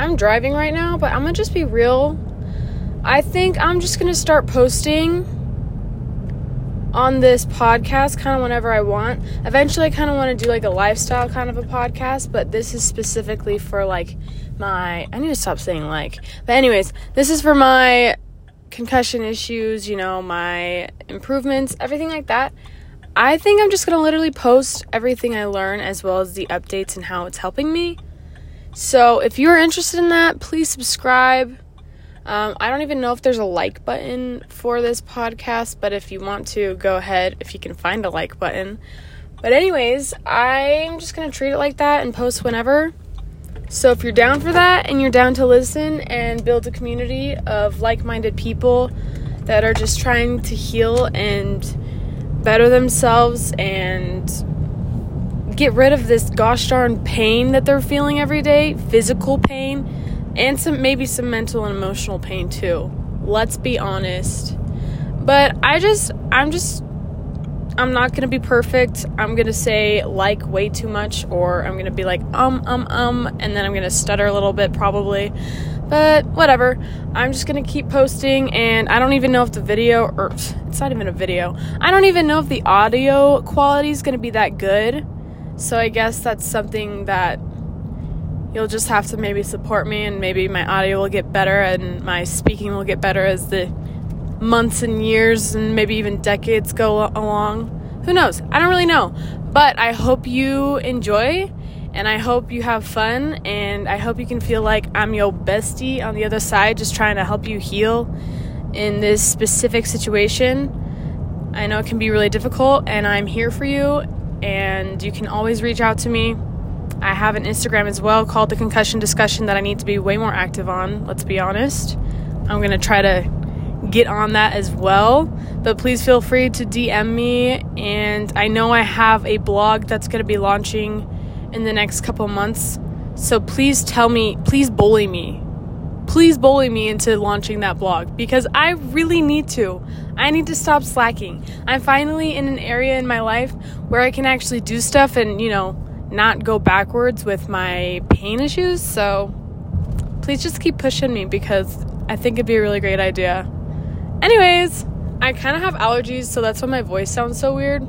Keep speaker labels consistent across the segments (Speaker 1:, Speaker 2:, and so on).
Speaker 1: I'm driving right now, but I'm gonna just be real. I think I'm just gonna start posting on this podcast kind of whenever I want. Eventually, I kind of want to do like a lifestyle kind of a podcast, but this is specifically for like my. I need to stop saying like. But, anyways, this is for my concussion issues, you know, my improvements, everything like that. I think I'm just going to literally post everything I learn as well as the updates and how it's helping me. So, if you're interested in that, please subscribe. Um, I don't even know if there's a like button for this podcast, but if you want to, go ahead if you can find a like button. But, anyways, I'm just going to treat it like that and post whenever. So, if you're down for that and you're down to listen and build a community of like minded people that are just trying to heal and better themselves and get rid of this gosh darn pain that they're feeling every day physical pain and some maybe some mental and emotional pain too. Let's be honest. But i just i'm just i'm not gonna be perfect. I'm gonna say like way too much or i'm gonna be like um um um and then i'm gonna stutter a little bit probably. But whatever. I'm just gonna keep posting, and I don't even know if the video, or it's not even a video, I don't even know if the audio quality is gonna be that good. So I guess that's something that you'll just have to maybe support me, and maybe my audio will get better, and my speaking will get better as the months and years, and maybe even decades go along. Who knows? I don't really know. But I hope you enjoy and I hope you have fun and I hope you can feel like I'm your bestie on the other side, just trying to help you heal in this specific situation. I know it can be really difficult, and I'm here for you, and you can always reach out to me. I have an Instagram as well called The Concussion Discussion that I need to be way more active on, let's be honest. I'm going to try to get on that as well. But please feel free to DM me. And I know I have a blog that's going to be launching in the next couple months. So please tell me, please bully me. Please bully me into launching that blog because I really need to. I need to stop slacking. I'm finally in an area in my life where I can actually do stuff and, you know, not go backwards with my pain issues. So please just keep pushing me because I think it'd be a really great idea. Anyways, I kind of have allergies, so that's why my voice sounds so weird.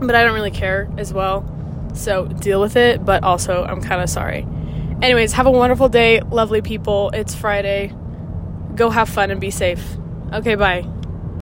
Speaker 1: But I don't really care as well. So deal with it, but also I'm kind of sorry. Anyways, have a wonderful day, lovely people. It's Friday. Go have fun and be safe. Okay, bye.